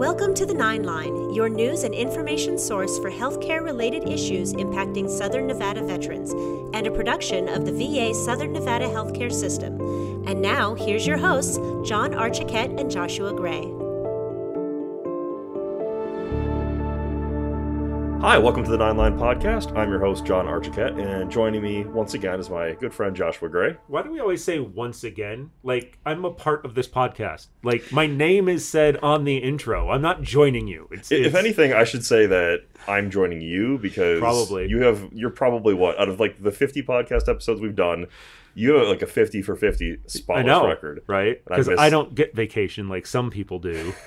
Welcome to the Nine Line, your news and information source for healthcare related issues impacting Southern Nevada veterans, and a production of the VA Southern Nevada Healthcare System. And now, here's your hosts, John Archiquette and Joshua Gray. Hi, welcome to the Nine Line Podcast. I'm your host, John Archiquette, and joining me once again is my good friend Joshua Gray. Why do we always say once again? Like, I'm a part of this podcast. Like, my name is said on the intro. I'm not joining you. It's, If it's- anything, I should say that I'm joining you because Probably. you have you're probably what out of like the 50 podcast episodes we've done, you have like a 50 for 50 I spotless know, record. right? I Because miss- I don't get vacation like some people do.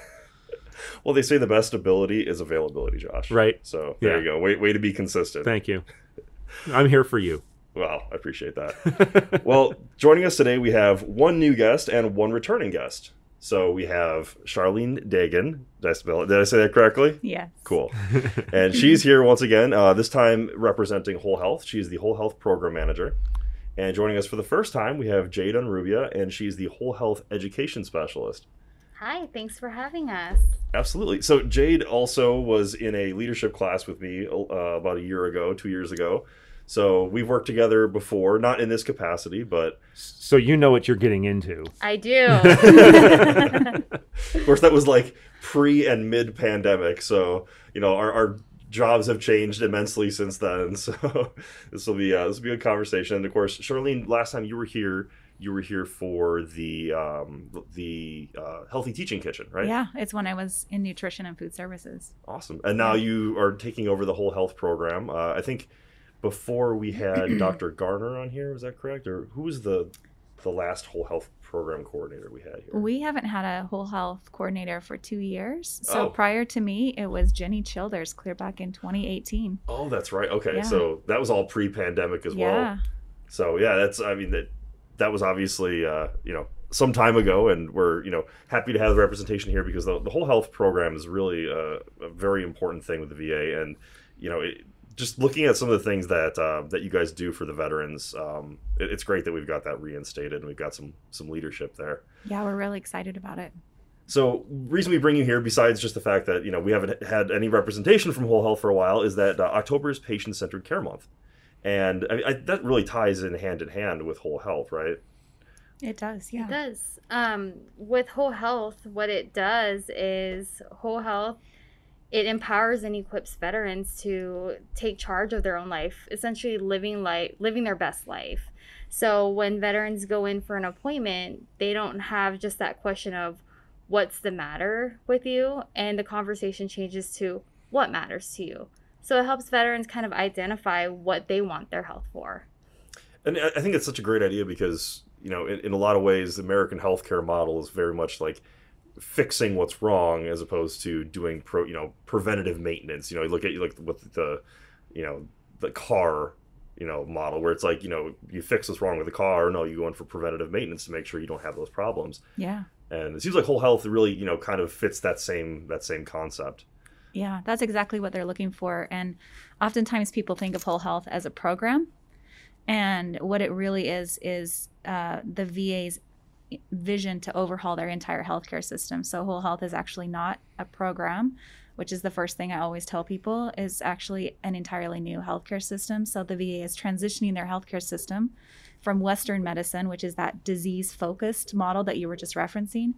Well, they say the best ability is availability, Josh. Right. So there Yeah. you go. Way way to be consistent. Thank you. I'm here for you. Well, I appreciate that. well, joining us today, we have one new guest and one returning guest. So we have Charlene Dagan. Did I, spell, did I say that correctly? Yes. Cool. and she's here once again, uh, this time representing Whole Health. She's the Whole Health Program Manager. And joining us for the first time, we have Jade Unrubia, and she's the Whole Health Education Specialist. Hi, thanks for having us. Absolutely. So Jade also was in a leadership class with me uh, about a year ago, two years ago. So we've worked together before, not in this capacity, but So you know what you're getting into. I do. of course that was like pre and mid pandemic. So you know our, our jobs have changed immensely since then. So this will be uh, this will be a conversation. And of course, Charlene, last time you were here, you were here for the um, the uh, healthy teaching kitchen, right? Yeah, it's when I was in nutrition and food services. Awesome. And now you are taking over the whole health program. Uh, I think before we had Dr. Garner on here, was that correct? Or who was the the last whole health program coordinator we had here? We haven't had a whole health coordinator for two years. So Oh. prior to me, it was Jenny Childers, clear back in 2018. Oh, that's right. Okay, Yeah. so that was all pre-pandemic as well. yeah. So yeah, that's I mean that that was obviously uh, you know some time ago, and we're you know happy to have the representation here because the, the whole health program is really a, a very important thing with the VA, and you know it, just looking at some of the things that uh, that you guys do for the veterans, um, it, it's great that we've got that reinstated and we've got some some leadership there. Yeah, we're really excited about it. So, reason we bring you here, besides just the fact that you know we haven't had any representation from Whole Health for a while, is that uh, October is Patient Centered Care Month, and I, I, that really ties in hand in hand with Whole Health, right? It does, yeah. It does. Um, with Whole Health, what it does is Whole Health, it empowers and equips veterans to take charge of their own life, essentially living life, living their best life. So when veterans go in for an appointment, they don't have just that question of what's the matter with you, and the conversation changes to what matters to you. So it helps veterans kind of identify what they want their health for. And I I think it's such a great idea because you know, in, in a lot of ways, the American healthcare model is very much like fixing what's wrong as opposed to doing pro, you know, preventative maintenance. You know, you look at you like with the, you know, the car, you know, model where it's like you know you fix what's wrong with the car. No, you go in for preventative maintenance to make sure you don't have those problems. Yeah. And it seems like whole health really you know kind of fits that same that same concept. Yeah, that's exactly what they're looking for. And oftentimes people think of whole health as a program. And what it really is, is uh, the VA's vision to overhaul their entire healthcare system. So whole health is actually not a program, which is the first thing I always tell people is actually an entirely new healthcare system. So the VA is transitioning their healthcare system from Western medicine, which is that disease focused model that you were just referencing,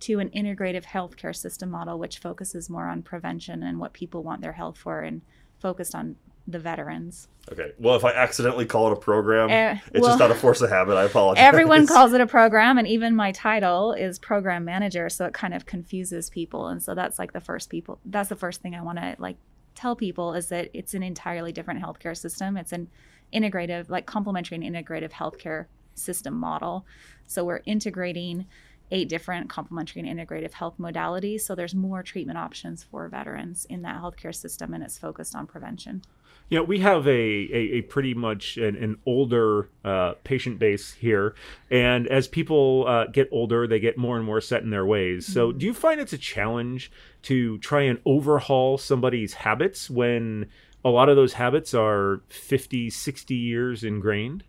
to an integrative healthcare system model, which focuses more on prevention and what people want their health for and focused on the veterans. Okay. Well, if I accidentally call it a program, Eh, it's well, just out of force of habit. I apologize. Everyone calls it a program, and even my title is program manager, so it kind of confuses people. And so that's like the first people. That's the first thing I want to like tell people is that it's an entirely different healthcare system. It's an integrative, like complementary and integrative healthcare system model. So we're integrating eight different complementary and integrative health modalities. So there's more treatment options for veterans in that healthcare system, and it's focused on prevention. Yeah, we have a, a, a pretty much an, an older uh, patient base here. And as people uh, get older, they get more and more set in their ways. So, do you find it's a challenge to try and overhaul somebody's habits when a lot of those habits are 50, 60 years ingrained?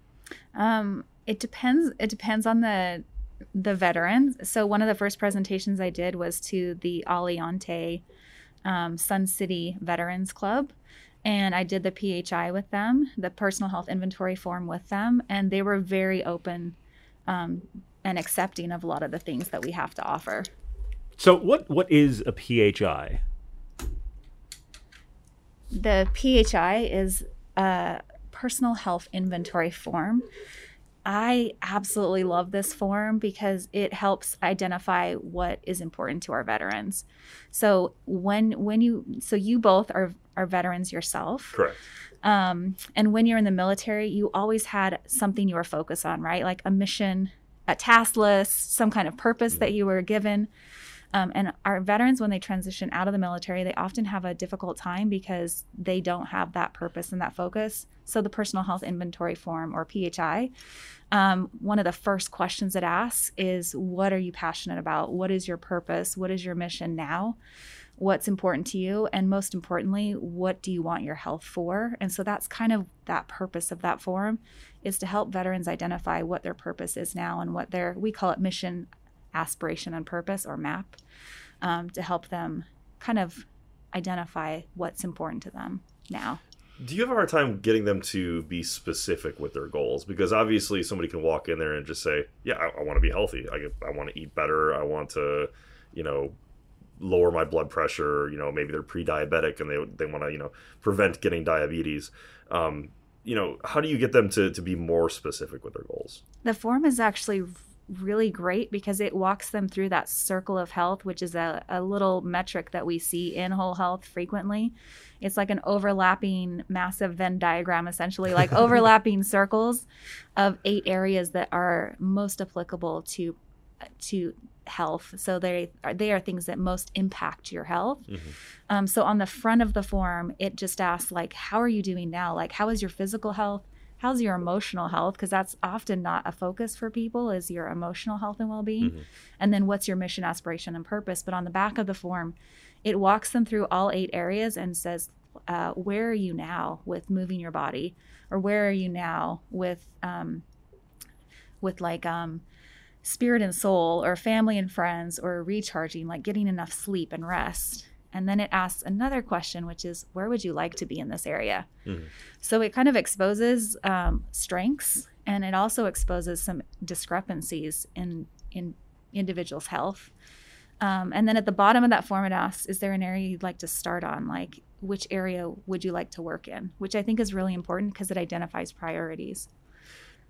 Um, it depends. It depends on the the veterans. So one of the first presentations I did was to the Aliante um, Sun City Veterans Club. And I did the PHI with them, the personal health inventory form with them, and they were very open um, and accepting of a lot of the things that we have to offer. So what what is a PHI? The PHI is a personal health inventory form. I absolutely love this form because it helps identify what is important to our veterans. So when when you so you both are are veterans yourself. Correct. Um, and when you're in the military, you always had something you were focused on, right? Like a mission, a task list, some kind of purpose that you were given. Um, and our veterans, when they transition out of the military, they often have a difficult time because they don't have that purpose and that focus. So, the personal health inventory form or PHI, um, one of the first questions it asks is What are you passionate about? What is your purpose? What is your mission now? What's important to you? And most importantly, what do you want your health for? And so, that's kind of that purpose of that forum is to help veterans identify what their purpose is now and what their, we call it mission aspiration and purpose or map um, to help them kind of identify what's important to them now do you have a hard time getting them to be specific with their goals? Because obviously somebody can walk in there and just say yeah i, I want to be healthy. I, I want to eat better. I want to you know lower my blood pressure. You know maybe they're pre-diabetic and they, they want to you know prevent getting diabetes. Um, you know how do you get them to, to be more specific with their goals? The form is actually really great because it walks them through that circle of health, which is a, a little metric that we see in whole health frequently. It's like an overlapping massive Venn diagram, essentially, like overlapping circles of eight areas that are most applicable to to health. So they are they are things that most impact your health. Mm-hmm. Um, so on the front of the form, it just asks like, how are you doing now? Like, how is your physical health? How's your emotional health? Because that's often not a focus for people is your emotional health and well-being. Mm-hmm. and then what's your mission aspiration and purpose? But on the back of the form it walks them through all eight areas and says uh, where are you now with moving your body? Or where are you now with um, with like um, spirit and soul or family and friends or recharging like getting enough sleep and rest and then it asks another question, which is, where would you like to be in this area? Mm-hmm. So it kind of exposes um, strengths and it also exposes some discrepancies in, in individuals' health. Um, and then at the bottom of that form, it asks, is there an area you'd like to start on? Like, which area would you like to work in? Which I think is really important because it identifies priorities.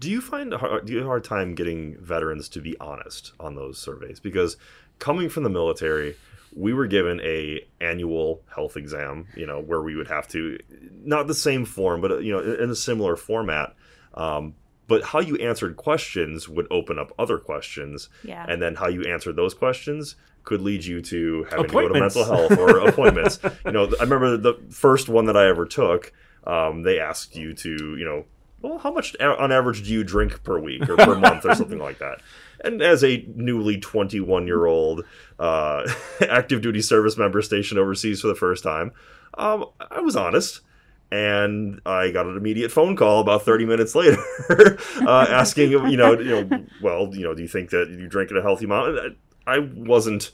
Do you find do you have a hard time getting veterans to be honest on those surveys? Because coming from the military, we were given a annual health exam you know where we would have to not the same form but you know in a similar format. Um, but how you answered questions would open up other questions. Yeah. and then how you answered those questions could lead you to having to go to mental health or appointments. You know i remember the first one that i ever took um, they asked you to you know well how much on average do you drink per week or per month or something like that and as a newly 21 year old uh, active duty service member stationed overseas for the first time, um, I was honest. And I got an immediate phone call about 30 minutes later, uh, asking, you know, you know, well, you know, do you think that you drink at a healthy amount? I wasn't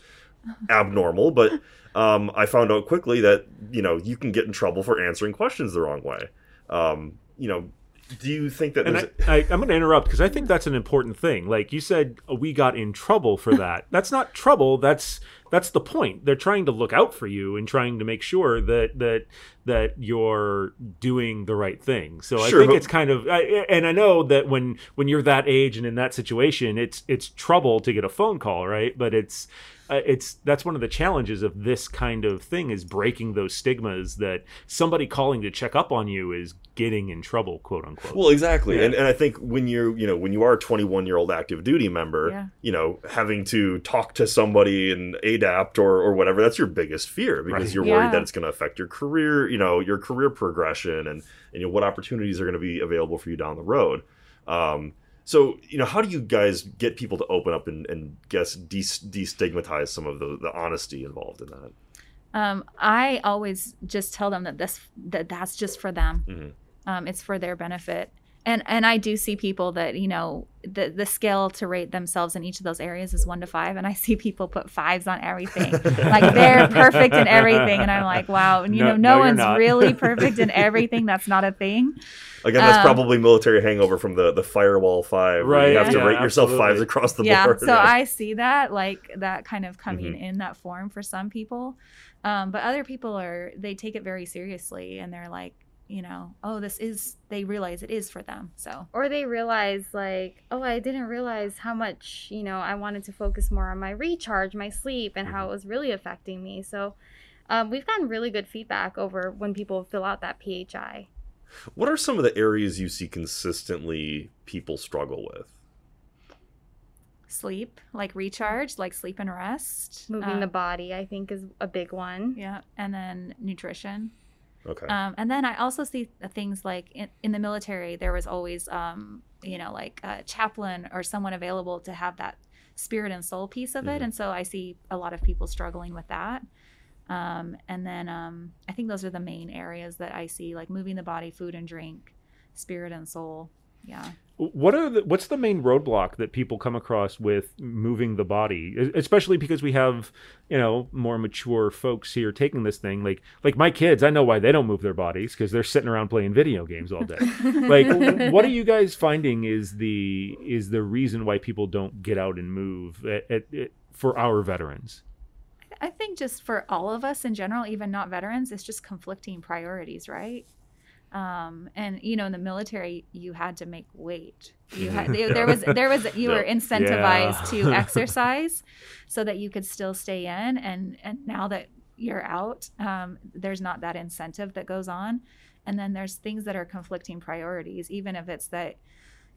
abnormal, but um, I found out quickly that you know you can get in trouble for answering questions the wrong way. Um, you know, do you think that? And I, I, am going to interrupt because I think that's an important thing. Like you said, uh, we got in trouble for that. that's not trouble. That's that's the point. They're trying to look out for you and trying to make sure that that that you're doing the right thing. So sure, I think but... it's kind of, I, and I know that when when you're that age and in that situation, it's it's trouble to get a phone call, right? But it's uh, it's that's one of the challenges of this kind of thing is breaking those stigmas that somebody calling to check up on you is getting in trouble quote unquote well exactly yeah. and, and i think when you're you know when you are a 21 year old active duty member yeah. you know having to talk to somebody and adapt or or whatever that's your biggest fear because right. you're yeah. worried that it's going to affect your career you know your career progression and, and you know what opportunities are going to be available for you down the road um, so, you know, how do you guys get people to open up and, and guess de- destigmatize some of the, the honesty involved in that? Um, I always just tell them that this that that's just for them. Mm-hmm. Um, it's for their benefit, and and I do see people that you know the the scale to rate themselves in each of those areas is one to five, and I see people put fives on everything, like they're perfect in everything, and I'm like, wow, and you No- know, no, no, one's really perfect in everything. That's not a thing. Again, that's Um, probably military hangover from the the firewall five. where Right, You have to yeah, rate yourself absolutely. fives across the yeah, board. so I see that like that kind of coming Mhm. in that form for some people, um, but other people are they take it very seriously, and they're like, you know, oh, this is they realize it is for them. So or they realize like oh i didn't realize how much you know i wanted to focus more on my recharge my sleep and how it was really affecting me so um, we've gotten really good feedback over when people fill out that phi What are some of the areas you see consistently people struggle with? sleep, like recharge, like sleep and rest, moving the um, body i think is a big one Yeah, and then nutrition. Okay. Um, and then I also see things like in, in the military, there was always, um, you know, like a chaplain or someone available to have that spirit and soul piece of it. Mhm. And so I see a lot of people struggling with that. Um, and then um, I think those are the main areas that I see, like moving the body, food and drink, spirit and soul. Yeah. What are the, what's the main roadblock that people come across with moving the body, especially because we have you know more mature folks here taking this thing like like my kids. I know why they don't move their bodies because they're sitting around playing video games all day. like what are you guys finding is the is the reason why people don't get out and move at, at, at- for our veterans? I think just for all of us in general, even not veterans, it's just conflicting priorities, right? Um, and you know, in the military, you had to make weight. You had there, there was there was you were incentivized Yeah. to exercise so that you could still stay in. And and now that you're out, um, there's not that incentive that goes on. And then there's things that are conflicting priorities, even if it's that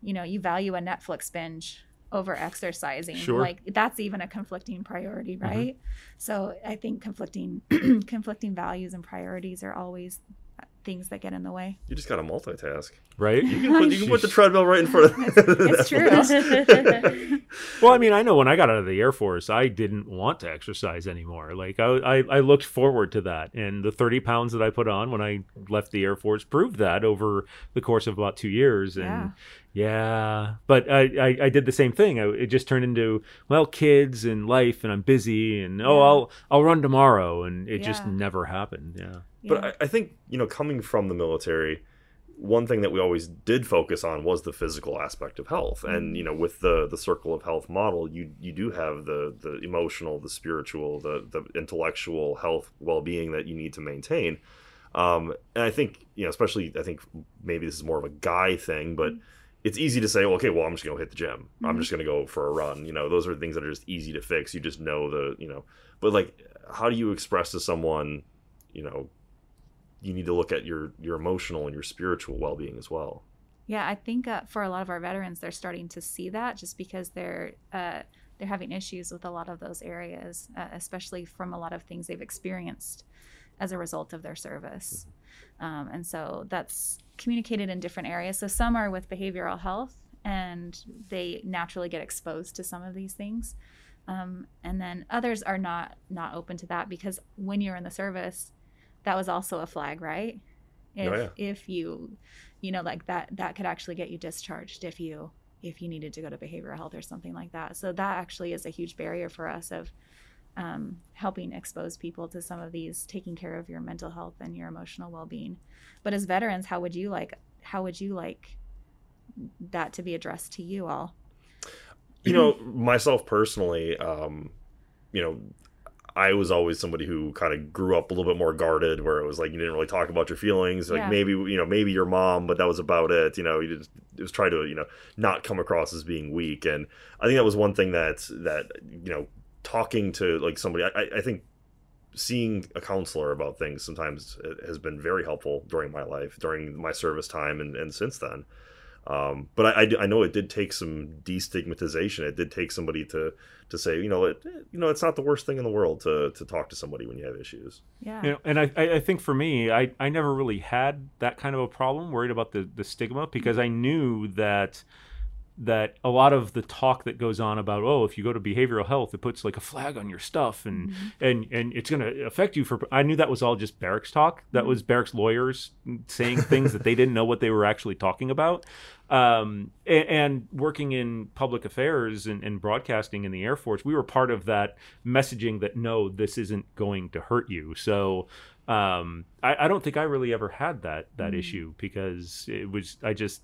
you know you value a Netflix binge over exercising. Sure. Like that's even a conflicting priority, right? So I think conflicting conflicting values and priorities are always things that get in the way. you just got to multitask. Right? You can put, you can put the treadmill right in front of It's true. Well, I mean, I know when I got out of the Air Force, I didn't want to exercise anymore. Like, I, I, I looked forward to that. And the 30 pounds that I put on when I left the Air Force proved that over the course of about two years. And yeah, but I, I, I did the same thing. I, it just turned into, well, kids and life, and I'm busy, and oh, Yeah. I'll, I'll run tomorrow. And it just never happened. Yeah. But I, I think you know, coming from the military, one thing that we always did focus on was the physical aspect of health, and you know, with the the circle of health model, you you do have the the emotional, the spiritual, the the intellectual health well being that you need to maintain. Um, and I think you know, especially I think maybe this is more of a guy thing, but it's easy to say, well, okay, well, I'm just gonna hit the gym. I'm Mhm. just gonna go for a run. You know, those are things that are just easy to fix. You just know the you know, but like, how do you express to someone, you know, you need to look at your your emotional and your spiritual well-being as well Yeah, I think uh, for a lot of our veterans, they're starting to see that just because they're uh, they're having issues with a lot of those areas, uh, especially from a lot of things they've experienced as a result of their service. Um, and so that's communicated in different areas. So some are with behavioral health, and they naturally get exposed to some of these things. Um, and then others are not not open to that because when you're in the service, that was also a flag, right? If, Oh, yeah. if you you know like that that could actually get you discharged if you if you needed to go to behavioral health or something like that so that actually is a huge barrier for us of um, helping expose people to some of these taking care of your mental health and your emotional well-being but as veterans how would you like how would you like that to be addressed to you all you know myself personally um you know i was always somebody who kind of grew up a little bit more guarded where it was like you didn't really talk about your feelings. Like Yeah. maybe you know maybe your mom but that was about it you know you just it was try to you know not come across as being weak. And i think that was one thing that that you know talking to like somebody i i think seeing a counselor about things sometimes uh, has been very helpful during my life during my service time and, and since then um, but I, I, I know it did take some destigmatization. It did take somebody to to say, you know, it, you know, it's not the worst thing in the world to to talk to somebody when you have issues. yeah You know, and I, I I think for me, I, I never really had that kind of a problem, worried about the, the stigma, because I knew that that a lot of the talk that goes on about oh if you go to behavioral health it puts like a flag on your stuff and and and it's going to affect you for I knew that was all just barracks talk. That was barracks lawyers saying things that they didn't know what they were actually talking about. Um, and, and working in public affairs and, and broadcasting in the Air Force, we were part of that messaging that no, this isn't going to hurt you. So um, I, I don't think I really ever had that that issue because it was I just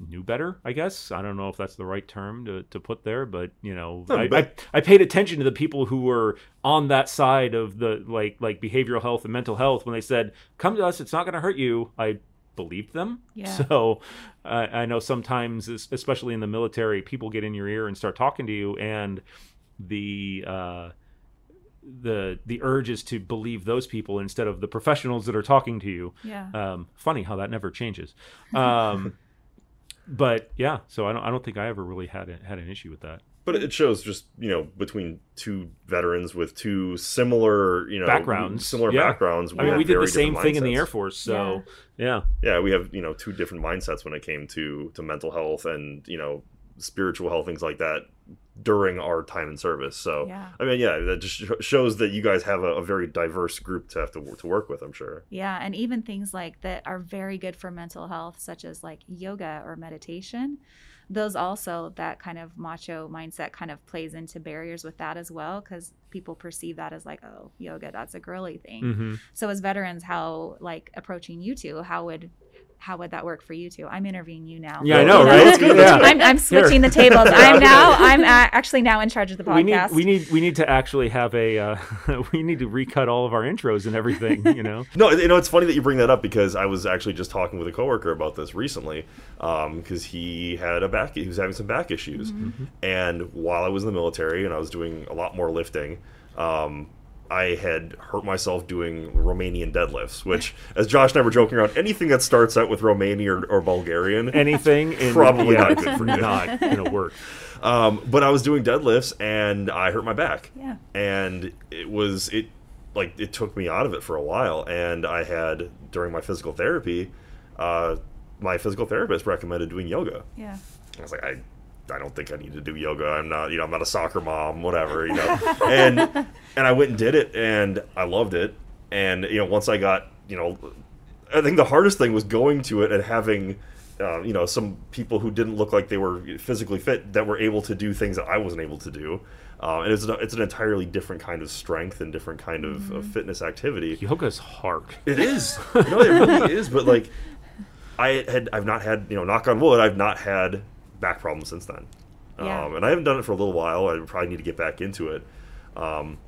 knew better. I guess I don't know if that's the right term to, to put there, but you know, I, I, but- I paid attention to the people who were on that side of the like like behavioral health and mental health when they said, "Come to us, it's not going to hurt you." I believed them. Yeah. So uh, I know sometimes, especially in the military, people get in your ear and start talking to you, and the uh, the the urge is to believe those people instead of the professionals that are talking to you. Yeah. Um, funny how that never changes. Um, but yeah, so I don't I don't think I ever really had a, had an issue with that. But it shows just you know between two veterans with two similar you know Backgrounds, similar yeah. backgrounds. I mean, we did the same different thing in the. Air Force, so yeah. Yeah, we have you know two different mindsets when it came to to mental health and you know spiritual health things like that during our time in service. So Yeah. I mean, yeah, that just shows that you guys have a, a very diverse group to have to to work with. I'm sure. Yeah, and even things like that are very good for mental health, such as like yoga or meditation. Those also, that kind of macho mindset kind of plays into barriers with that as well, because people perceive that as like, oh, yoga, that's a girly thing. hmm So as veterans, how like approaching you two, how would how would that work for you two? I'm interviewing you now. Yeah, I No, know, You right? That's good, that's Yeah. good. I'm, I'm switching the tables. I'm now I'm actually now in charge of the We need podcast. we need we need to actually have a uh, we need to recut all of our intros and everything. You know. No, you know it's funny that you bring that up because I was actually just talking with a coworker about this recently because he had a back he was having some back issues, and while I was in the military and I was doing a lot more lifting. Um, I had hurt myself doing Romanian deadlifts, which, as Josh and I were joking around, anything that starts out with Romanian or, or Bulgarian, Anything in, Probably yeah, not good for you. Not gonna work. Um, but I was doing deadlifts and I hurt my back. Yeah. And it was it like it took me out of it for a while. And I had during my physical therapy, uh, my physical therapist recommended doing yoga. yeah. I was like, I I don't think I need to do yoga. I'm not, you know, I'm not a soccer mom, whatever, you know. and and I went and did it, and I loved it. And you know, once I got, you know, I think the hardest thing was going to it and having, uh, you know, some people who didn't look like they were physically fit that were able to do things that I wasn't able to do. Uh, and it's an, it's an entirely different kind of strength and different kind of, of fitness activity. Yoga's hard. It is. no, it really is. But like, I had, I've not had, you know, knock on wood, I've not had back problems since then. Yeah. Um, and I haven't done it for a little while. I probably need to get back into it. Um,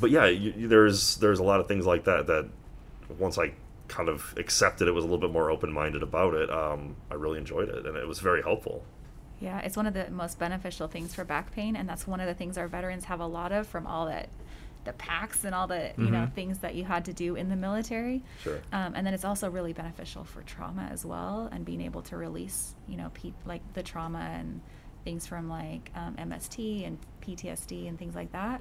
but yeah, you- there's there's a lot of things like that that once I kind of accepted it, was a little bit more open minded about it. Um, I really enjoyed it, and it was very helpful. Yeah, it's one of the most beneficial things for back pain, and that's one of the things our veterans have a lot of from all that, the packs and all the you know things that you had to do in the military. Sure. Um, and then it's also really beneficial for trauma as well, and being able to release you know pe- like the trauma and things from like um, MST and PTSD and things like that.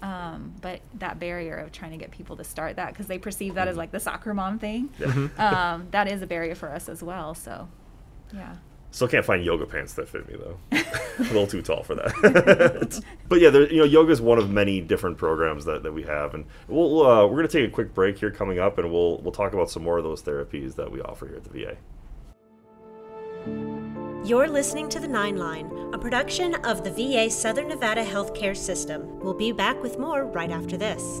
Um, but that barrier of trying to get people to start that because they perceive that as like the soccer mom thing, um, that is a barrier for us as well. So, yeah. Still can't find yoga pants that fit me though. a little too tall for that. but yeah, there, you know, yoga is one of many different programs that, that we have, and we'll uh, we're gonna take a quick break here coming up, and we'll we'll talk about some more of those therapies that we offer here at the VA. You're listening to The Nine Line, a production of the VA Southern Nevada Healthcare System. We'll be back with more right after this.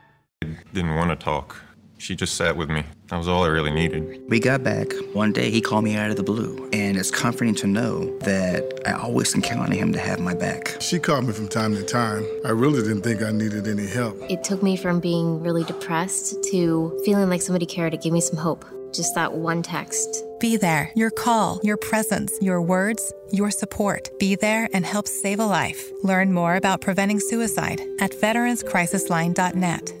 Didn't want to talk. She just sat with me. That was all I really needed. We got back. One day he called me out of the blue, and it's comforting to know that I always can count on him to have my back. She called me from time to time. I really didn't think I needed any help. It took me from being really depressed to feeling like somebody cared to give me some hope. Just that one text Be there. Your call, your presence, your words, your support. Be there and help save a life. Learn more about preventing suicide at veteranscrisisline.net.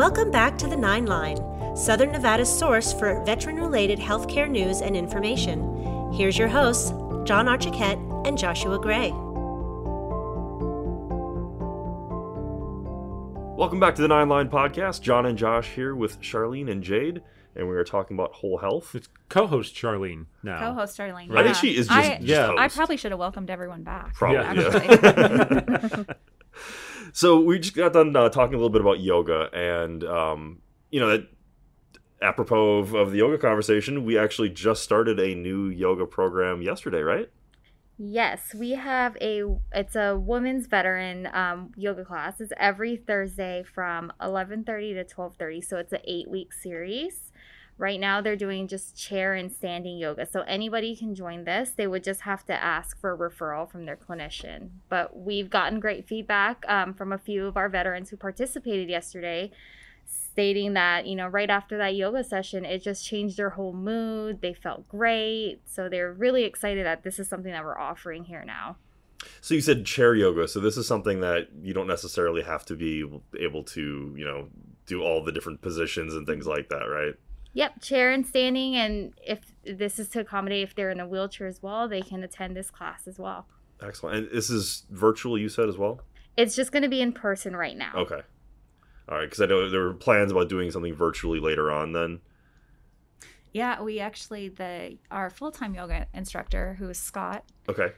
Welcome back to the Nine Line, Southern Nevada's source for veteran related healthcare news and information. Here's your hosts, John Archiquette and Joshua Gray. Welcome back to the Nine Line Podcast. John and Josh here with Charlene and Jade, and we are talking about whole health. It's co-host Charlene now. Co-host Charlene. I think she is just, I, just yeah. host. I probably should have welcomed everyone back. Probably, actually. So we just got done uh, talking a little bit about yoga, and um, you know that apropos of, of the yoga conversation, we actually just started a new yoga program yesterday, right? Yes, we have a it's a women's veteran um, yoga class. It's every Thursday from 11:30 to 12:30. So it's an 8-week series. Right now they're doing just chair and standing yoga. So anybody can join this. They would just have to ask for a referral from their clinician. But we've gotten great feedback um, from a few of our veterans who participated yesterday stating that you know right after that yoga session it just changed their whole mood they felt great so they're really excited that this is something that we're offering here now So you said chair yoga. So this is something that you don't necessarily have to be able to, you know, do all the different positions and things like that, right? Yep chair and standing and if this is to accommodate if they're in a wheelchair as well they can attend this class as well Excellent. And this is virtual, you said as well. it's just going to be in person right now Okay. All right, because I know there were plans about doing something virtually later on. Then. yeah, we actually the our full time yoga instructor, who is Scott, Okay.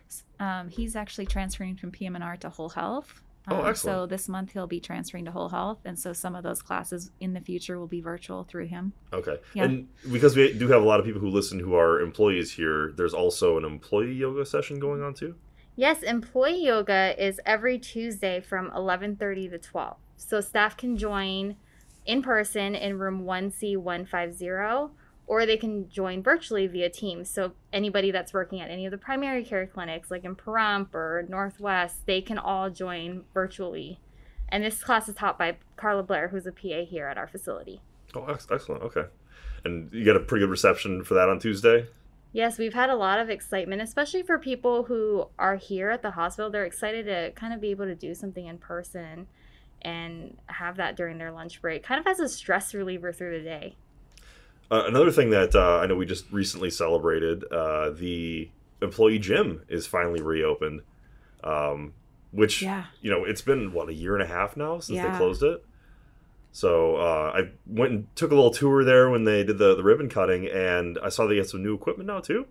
um, he's actually transferring from PM&R to Whole Health. Oh, Um, excellent. So this month he'll be transferring to Whole Health, and so some of those classes in the future will be virtual through him. Okay. Yeah. And because we do have a lot of people who listen who are employees here, there's also an employee yoga session going on too. Yes, employee yoga is every Tuesday from 11:30 to 12. So staff can join in person in room 1C150 or they can join virtually via Teams. So anybody that's working at any of the primary care clinics like in Pahrump or Northwest, they can all join virtually. And this class is taught by Carla Blair, who's a PA here at our facility. Oh, excellent. Okay. And you got a pretty good reception for that on Tuesday. Yes, we've had a lot of excitement, especially for people who are here at the hospital. They're excited to kind of be able to do something in person and have that during their lunch break, kind of as a stress reliever through the day. Uh, another thing that uh, I know we just recently celebrated, uh, the employee gym is finally reopened. Um, which Yeah. you know, it's been what a year and a half now since they closed it. So uh, I went and took a little tour there when they did the, the ribbon cutting, and I saw they had some new equipment now too.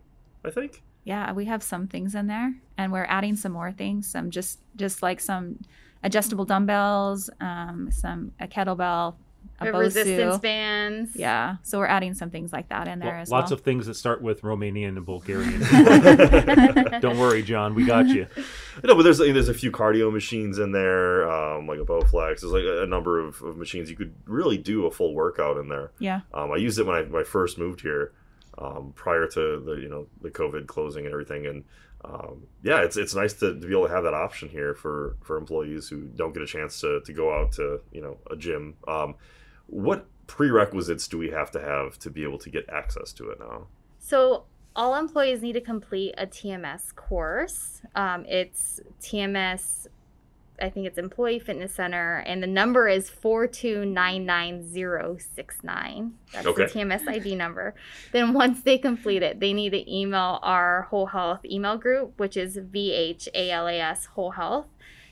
I think. Yeah, we have some things in there, and we're adding some more things. Some just just like some adjustable dumbbells, um, some a kettlebell, The Bosu. resistance bands. Yeah, so we're adding some things like that in there Lo- as Lots well. Lots of things that start with Romanian and Bulgarian. Don't worry, John, we got you. No, but there's there's a few cardio machines in there, um, like a Bowflex. There's like a, a number of, of machines you could really do a full workout in there. Yeah. Um, I used it when I, when I first moved here, um, prior to the you know the COVID closing and everything, and um, yeah, it's it's nice to, to be able to have that option here for for employees who don't get a chance to to go out to you know a gym. Um, what prerequisites do we have to have to be able to get access to it now? So all employees need to complete a TMS course. Um, it's TMS, I think it's Employee Fitness Center, and the number is 4299069. That's Okay. the TMS ID number. Then once they complete it, they need to email our Whole Health email group, which is VHALAS Whole Health,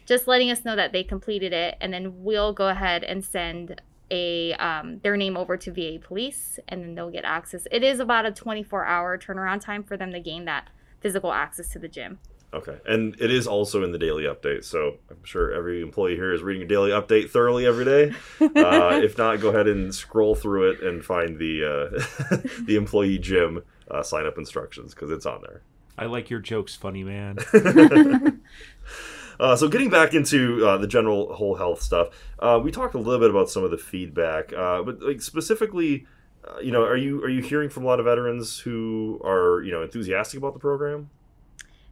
just letting us know that they completed it, and then we'll go ahead and send a um, their name over to VA Police, and then they'll get access. It is about a 24 hour turnaround time for them to gain that physical access to the gym. Okay, and it is also in the daily update, so I'm sure every employee here is reading a daily update thoroughly every day. Uh, if not, go ahead and scroll through it and find the uh, the employee gym uh, sign up instructions because it's on there. I like your jokes, funny man. Uh, so getting back into uh, the general whole health stuff, uh, we talked a little bit about some of the feedback, uh, but like specifically, uh, you know, are you are you hearing from a lot of veterans who are you know enthusiastic about the program?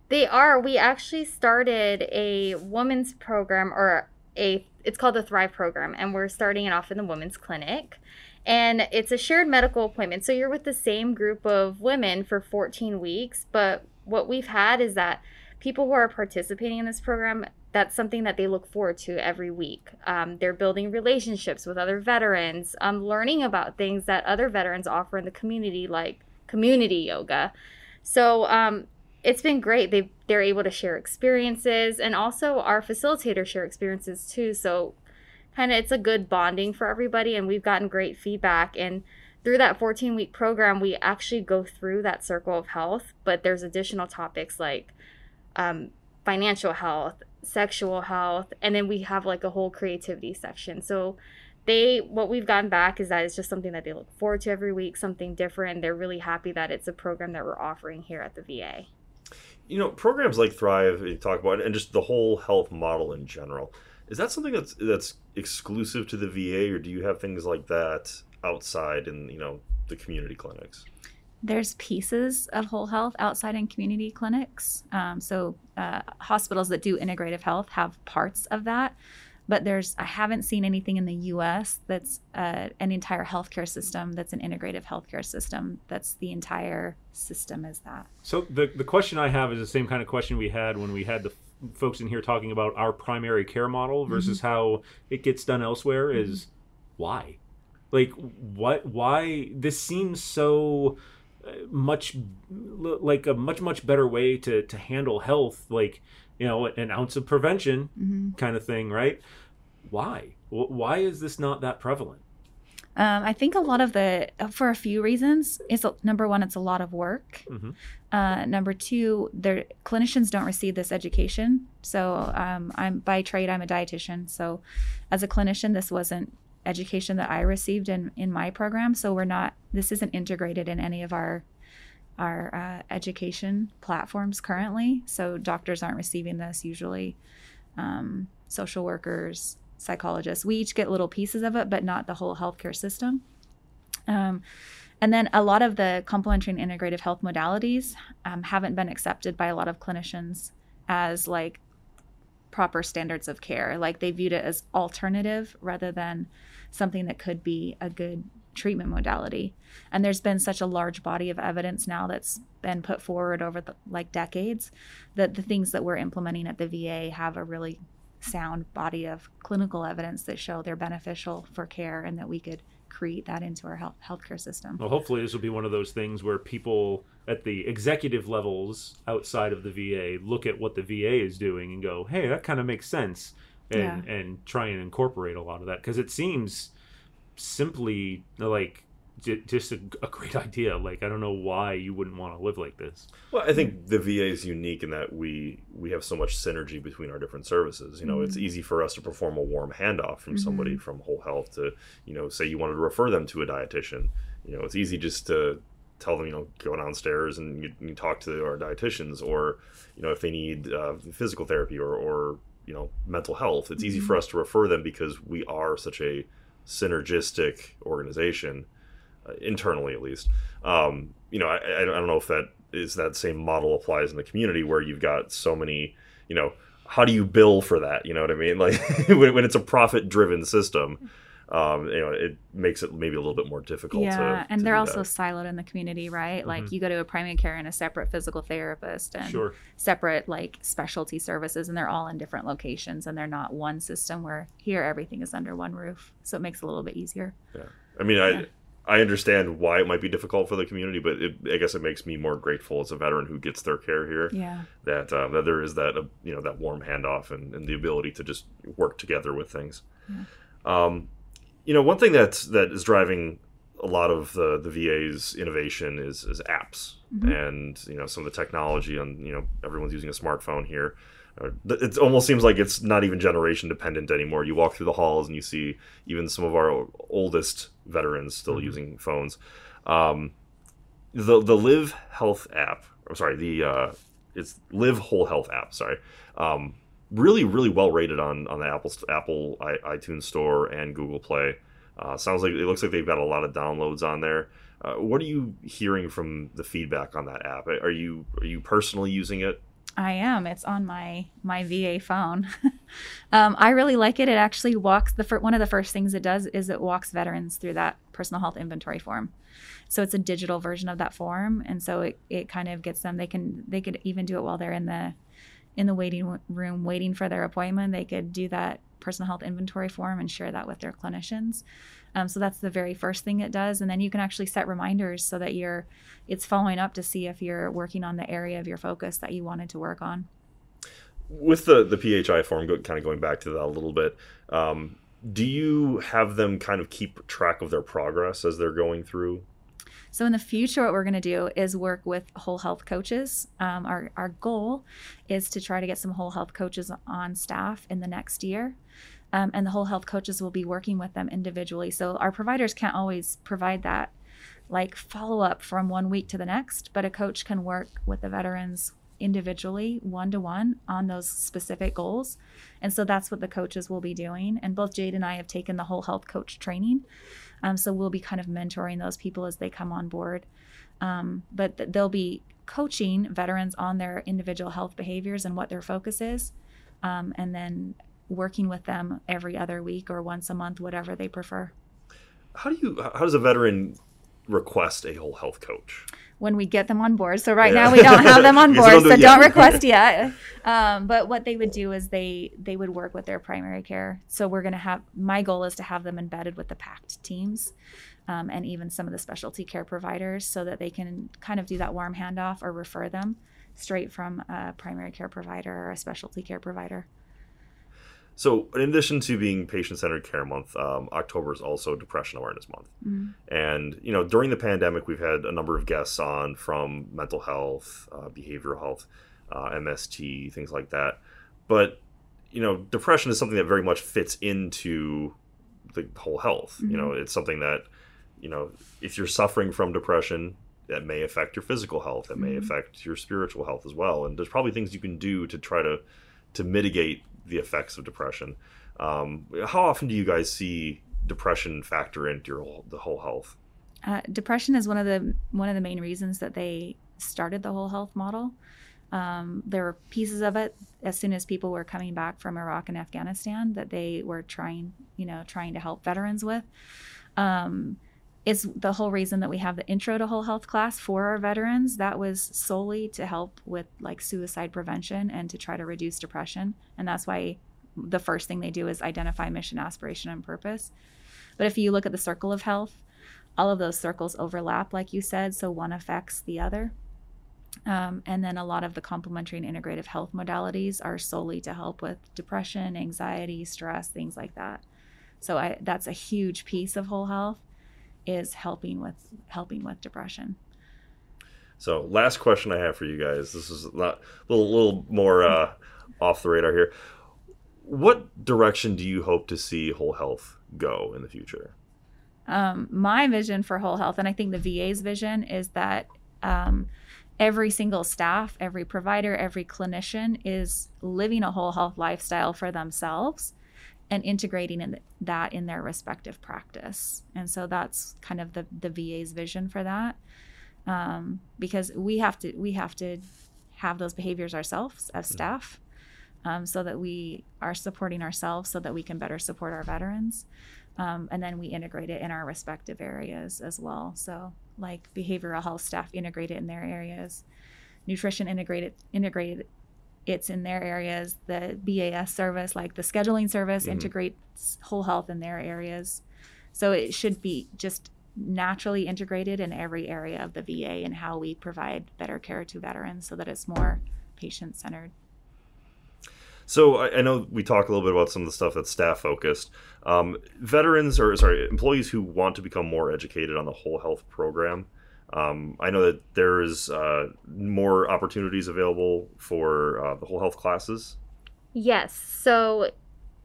They are. We actually started a women's program or a it's called the Thrive program and we're starting it off in the women's clinic. And it's a shared medical appointment. So you're with the same group of women for 14 weeks, but what we've had is that people who are participating in this program that's something that they look forward to every week. Um, they're building relationships with other veterans, um, learning about things that other veterans offer in the community, like community yoga. So um, it's been great. They they're able to share experiences, and also our facilitators share experiences too. So kind of it's a good bonding for everybody, and we've gotten great feedback. And through that 14 week program, we actually go through that circle of health, but there's additional topics like um, financial health, sexual health, and then we have like a whole creativity section. So they what we've gotten back is that it's just something that they look forward to every week, something different. They're really happy that it's a program that we're offering here at the VA. You know, programs like Thrive you talk about, and just the whole health model in general. Is that something that's that's exclusive to the VA, or do you have things like that outside in you know the community clinics? There's pieces of whole health outside in community clinics. Um, so uh, hospitals that do integrative health have parts of that, but there's I haven't seen anything in the U.S. that's uh, an entire healthcare system that's an integrative healthcare system. That's the entire system is that. So the the question I have is the same kind of question we had when we had the f- folks in here talking about our primary care model versus Mm-hmm. how it gets done elsewhere. Is why, like what? Why this seems so much like a much much better way to to handle health like you know an ounce of prevention Mm-hmm. kind of thing right why why is this not that prevalent Um, I think a lot of the, for a few reasons, is number one, it's a lot of work. Mhm. Uh, number two, their clinicians don't receive this education. So um, I'm by trade, I'm a dietitian. So as a clinician, this wasn't education that I received in in my program. So we're not. This isn't integrated in any of our our uh, education platforms currently. So doctors aren't receiving this usually. Um, social workers, psychologists, we each get little pieces of it, but not the whole healthcare system. Um, and then a lot of the complementary and integrative health modalities um, haven't been accepted by a lot of clinicians as like proper standards of care. Like they viewed it as alternative rather than something that could be a good treatment modality. And there's been such a large body of evidence now that's been put forward over the, like decades that the things that we're implementing at the VA have a really sound body of clinical evidence that show they're beneficial for care and that we could create that into our health healthcare system. Well, hopefully, this will be one of those things where people at the executive levels outside of the VA look at what the VA is doing and go, "Hey, that kind of makes sense," and Yeah. and try and incorporate a lot of that because it seems simply like j- just a, a great idea. Like I don't know why you wouldn't want to live like this. Well, I think the VA is unique in that we we have so much synergy between our different services. You know, it's Mhm. easy for us to perform a warm handoff from somebody Mhm. from Whole Health to, you know, say you wanted to refer them to a dietitian. You know, it's easy just to tell them, you know, go downstairs and you, you talk to our dietitians, or you know, if they need uh, physical therapy or or you know mental health, it's easy Mhm. for us to refer them because we are such a synergistic organization internally at least. Um, you know, I, I don't know if that is that same model applies in the community where you've got so many, you know, how do you bill for that? You know what I mean? Like when, when it's a profit driven system, um, you know, it makes it maybe a little bit more difficult. Yeah, to, and to they're also that. siloed in the community, right? Like Mhm. you go to a primary care and a separate physical therapist and Sure. separate like specialty services, and they're all in different locations, and they're not one system. Where here everything is under one roof, so it makes it a little bit easier. Yeah. I mean, Yeah. I understand why it might be difficult for the community, but it, I guess it makes me more grateful as a veteran who gets their care here. Yeah. That uh, that there is that uh, you know that warm handoff and, and the ability to just work together with things. Um, you know, one thing that's that is driving a lot of the the VA's innovation is is apps, Mhm. and you know some of the technology on you know everyone's using a smartphone here. It almost seems like it's not even generation dependent anymore. You walk through the halls and you see even some of our oldest veterans still using phones. Um, the the Live Health app, I'm sorry, the uh, it's Live Whole Health app. Sorry, um, really really well rated on on the Apple Apple i- iTunes Store and Google Play. Uh, sounds like it looks like they've got a lot of downloads on there. Uh, what are you hearing from the feedback on that app? Are you are you personally using it? I am. It's on my my VA phone. um, I really like it. It actually walks the fir- one of the first things it does is it walks veterans through that personal health inventory form. So it's a digital version of that form, and so it, it kind of gets them. They can they could even do it while they're in the in the waiting room waiting for their appointment. They could do that personal health inventory form and share that with their clinicians. Um, so that's the very first thing it does, and then you can actually set reminders so that you're it's following up to see if you're working on the area of your focus that you wanted to work on. with the the PHI form, go, kind of going back to that a little bit, um, do you have them kind of keep track of their progress as they're going through? So in the future, what we're going to do is work with whole health coaches. Um, our our goal is to try to get some whole health coaches on staff in the next year. Um, and the whole health coaches will be working with them individually. So our providers can't always provide that like follow up from one week to the next, but a coach can work with the veterans individually, one to one, on those specific goals. And so that's what the coaches will be doing. And both Jade and I have taken the whole health coach training. Um, so we'll be kind of mentoring those people as they come on board. Um, but th- they'll be coaching veterans on their individual health behaviors and what their focus is. Um, and then working with them every other week or once a month, whatever they prefer. How do you? How does a veteran request a whole health coach? when we get them on board. So right Yeah. now we don't have them on board, don't do so don't request yet. Um, but what they would do is they they would work with their primary care. So we're gonna have my goal is to have them embedded with the PACT teams. Um, and even some of the specialty care providers so that they can kind of do that warm handoff or refer them straight from a primary care provider or a specialty care provider. So, in addition to being Patient Centered Care Month, um, October is also Depression Awareness Month. Mhm. And, you know, during the pandemic, we've had a number of guests on from mental health, uh, behavioral health, uh, MST, things like that. But, you know, depression is something that very much fits into the whole health. You know, it's something that, you know, if you're suffering from depression, that may affect your physical health, that may Mhm. affect your spiritual health as well. And there's probably things you can do to try to to mitigate the effects of depression. Um, how often do you guys see depression factor into your whole, the whole health? Uh, depression is one of the one of the main reasons that they started the whole health model. Um, there were pieces of it as soon as people were coming back from Iraq and Afghanistan that they were trying, you know, trying to help veterans with. Um, it's the whole reason that we have the intro to whole health class for our veterans. That was solely to help with like suicide prevention and to try to reduce depression. And that's why the first thing they do is identify mission, aspiration, and purpose. But if you look at the circle of health, all of those circles overlap, like you said, so one affects the other. Um, and then a lot of the complementary and integrative health modalities are solely to help with depression, anxiety, stress, things like that. So I, that's a huge piece of whole health is helping with helping with depression. So, last question I have for you guys. This is not a little, little more uh, off the radar here. What direction do you hope to see whole health go in the future? um, my vision for whole health, and I think the VA's vision is that um, every single staff, every provider, every clinician is living a whole health lifestyle for themselves and integrating in that in their respective practice. And so that's kind of the, the VA's vision for that. Um, because we have to we have to have those behaviors ourselves as staff um, so that we are supporting ourselves so that we can better support our veterans. Um, and then we integrate it in our respective areas as well. So, like behavioral health staff integrate it in their areas, nutrition integrated integrated it's in their areas. The MAS service, like the scheduling service, Mhm. integrates whole health in their areas. So it should be just naturally integrated in every area of the VA and how we provide better care to veterans so that it's more patient centered. So I, I know we talked a little bit about some of the stuff that's staff focused. Um, veterans or sorry, employees who want to become more educated on the whole health program. Um, I know that there is uh, more opportunities available for uh, the whole health classes. Yes. So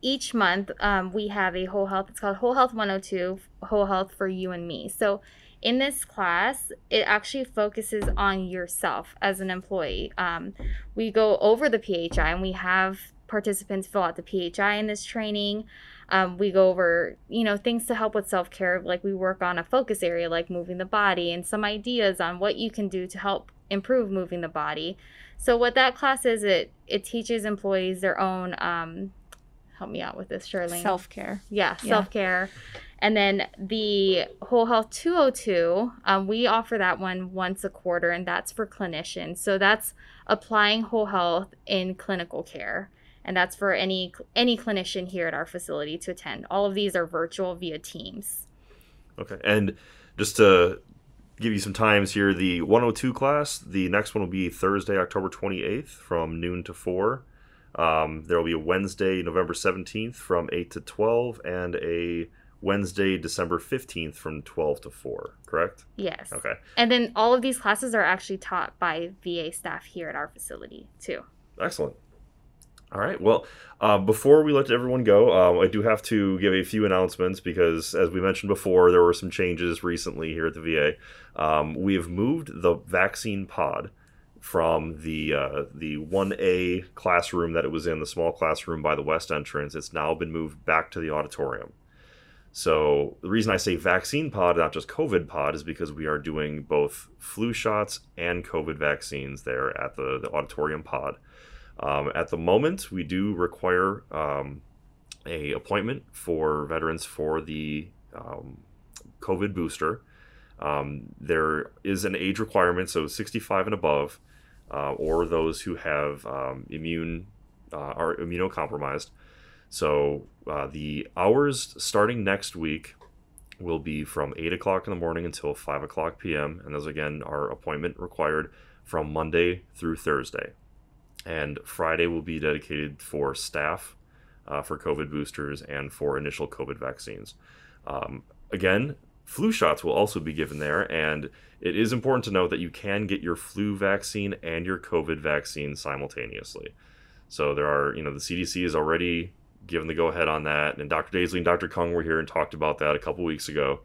each month um, we have a whole health. It's called Whole Health 102, Whole Health for You and Me. So in this class, it actually focuses on yourself as an employee. Um, we go over the PHI and we have participants fill out the PHI in this training. Um, we go over, you know, things to help with self care. Like we work on a focus area like moving the body and some ideas on what you can do to help improve moving the body. So what that class is, it it teaches employees their own. Um, help me out with this, Shirley. Self care. Yeah, Yeah. self care. And then the Whole Health 202, um, we offer that one once a quarter, and that's for clinicians. So that's applying whole health in clinical care, and that's for any any clinician here at our facility to attend. All of these are virtual via Teams. Okay, and just to give you some times here, the 102 class, the next one will be Thursday, October 28th from noon to 4. Um, there will be a Wednesday, November 17th from 8 to 12, and a Wednesday, December 15th from 12 to 4, correct? Yes. Okay. And then all of these classes are actually taught by VA staff here at our facility too. Excellent. All right. Well, uh, before we let everyone go, um, I do have to give a few announcements because, as we mentioned before, there were some changes recently here at the VA. Um, we have moved the vaccine pod from the uh, the one A classroom that it was in, the small classroom by the west entrance. It's now been moved back to the auditorium. So the reason I say vaccine pod, not just COVID pod, is because we are doing both flu shots and COVID vaccines there at the, the auditorium pod. Um, at the moment, we do require um, a appointment for veterans for the um, COVID booster. Um, there is an age requirement, so 65 and above, uh, or those who have um, immune uh, are immunocompromised. So uh, the hours starting next week will be from 8 o'clock in the morning until 5 o'clock p.m. And those, again, are appointment required from Monday through Thursday. And Friday will be dedicated for staff uh, for COVID boosters and for initial COVID vaccines. Um, again, flu shots will also be given there. And it is important to note that you can get your flu vaccine and your COVID vaccine simultaneously. So there are, you know, the CDC is already given the go ahead on that, and Dr. Daisley and Dr. Kung were here and talked about that a couple weeks ago.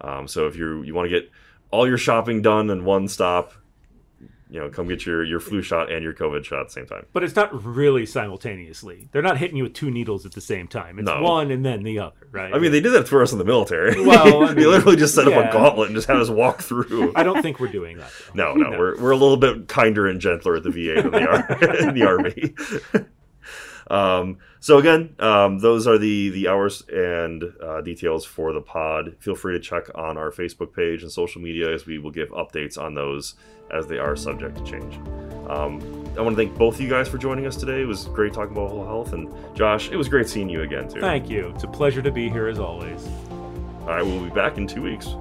Um, so if you you want to get all your shopping done in one stop, you know, come get your your flu shot and your COVID shot at the same time. But it's not really simultaneously. They're not hitting you with two needles at the same time. It's No. one and then the other, right? I mean, they did that for us in the military. Well, I they literally just set up a gauntlet and just had us walk through. I don't think we're doing that. No, no, No. we're we're a little bit kinder and gentler at the VA than the, Ar- in the Army. um, so again, um, those are the the hours and uh, details for the pod. Feel free to check on our Facebook page and social media as we will give updates on those as they are subject to change. Um, I want to thank both of you guys for joining us today. It was great talking about whole health, and Josh, it was great seeing you again too. Thank you. It's a pleasure to be here as always. All right, we'll be back in two weeks.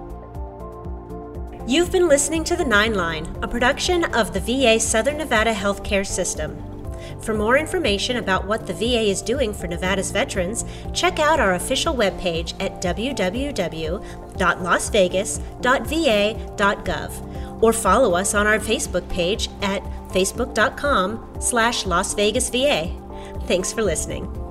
You've been listening to The Nine Line, a production of the VA Southern Nevada Healthcare System. For more information about what the VA is doing for Nevada's veterans, check out our official webpage at www.lasvegas.va.gov or follow us on our Facebook page at facebook.com slash Las Vegas VA. Thanks for listening.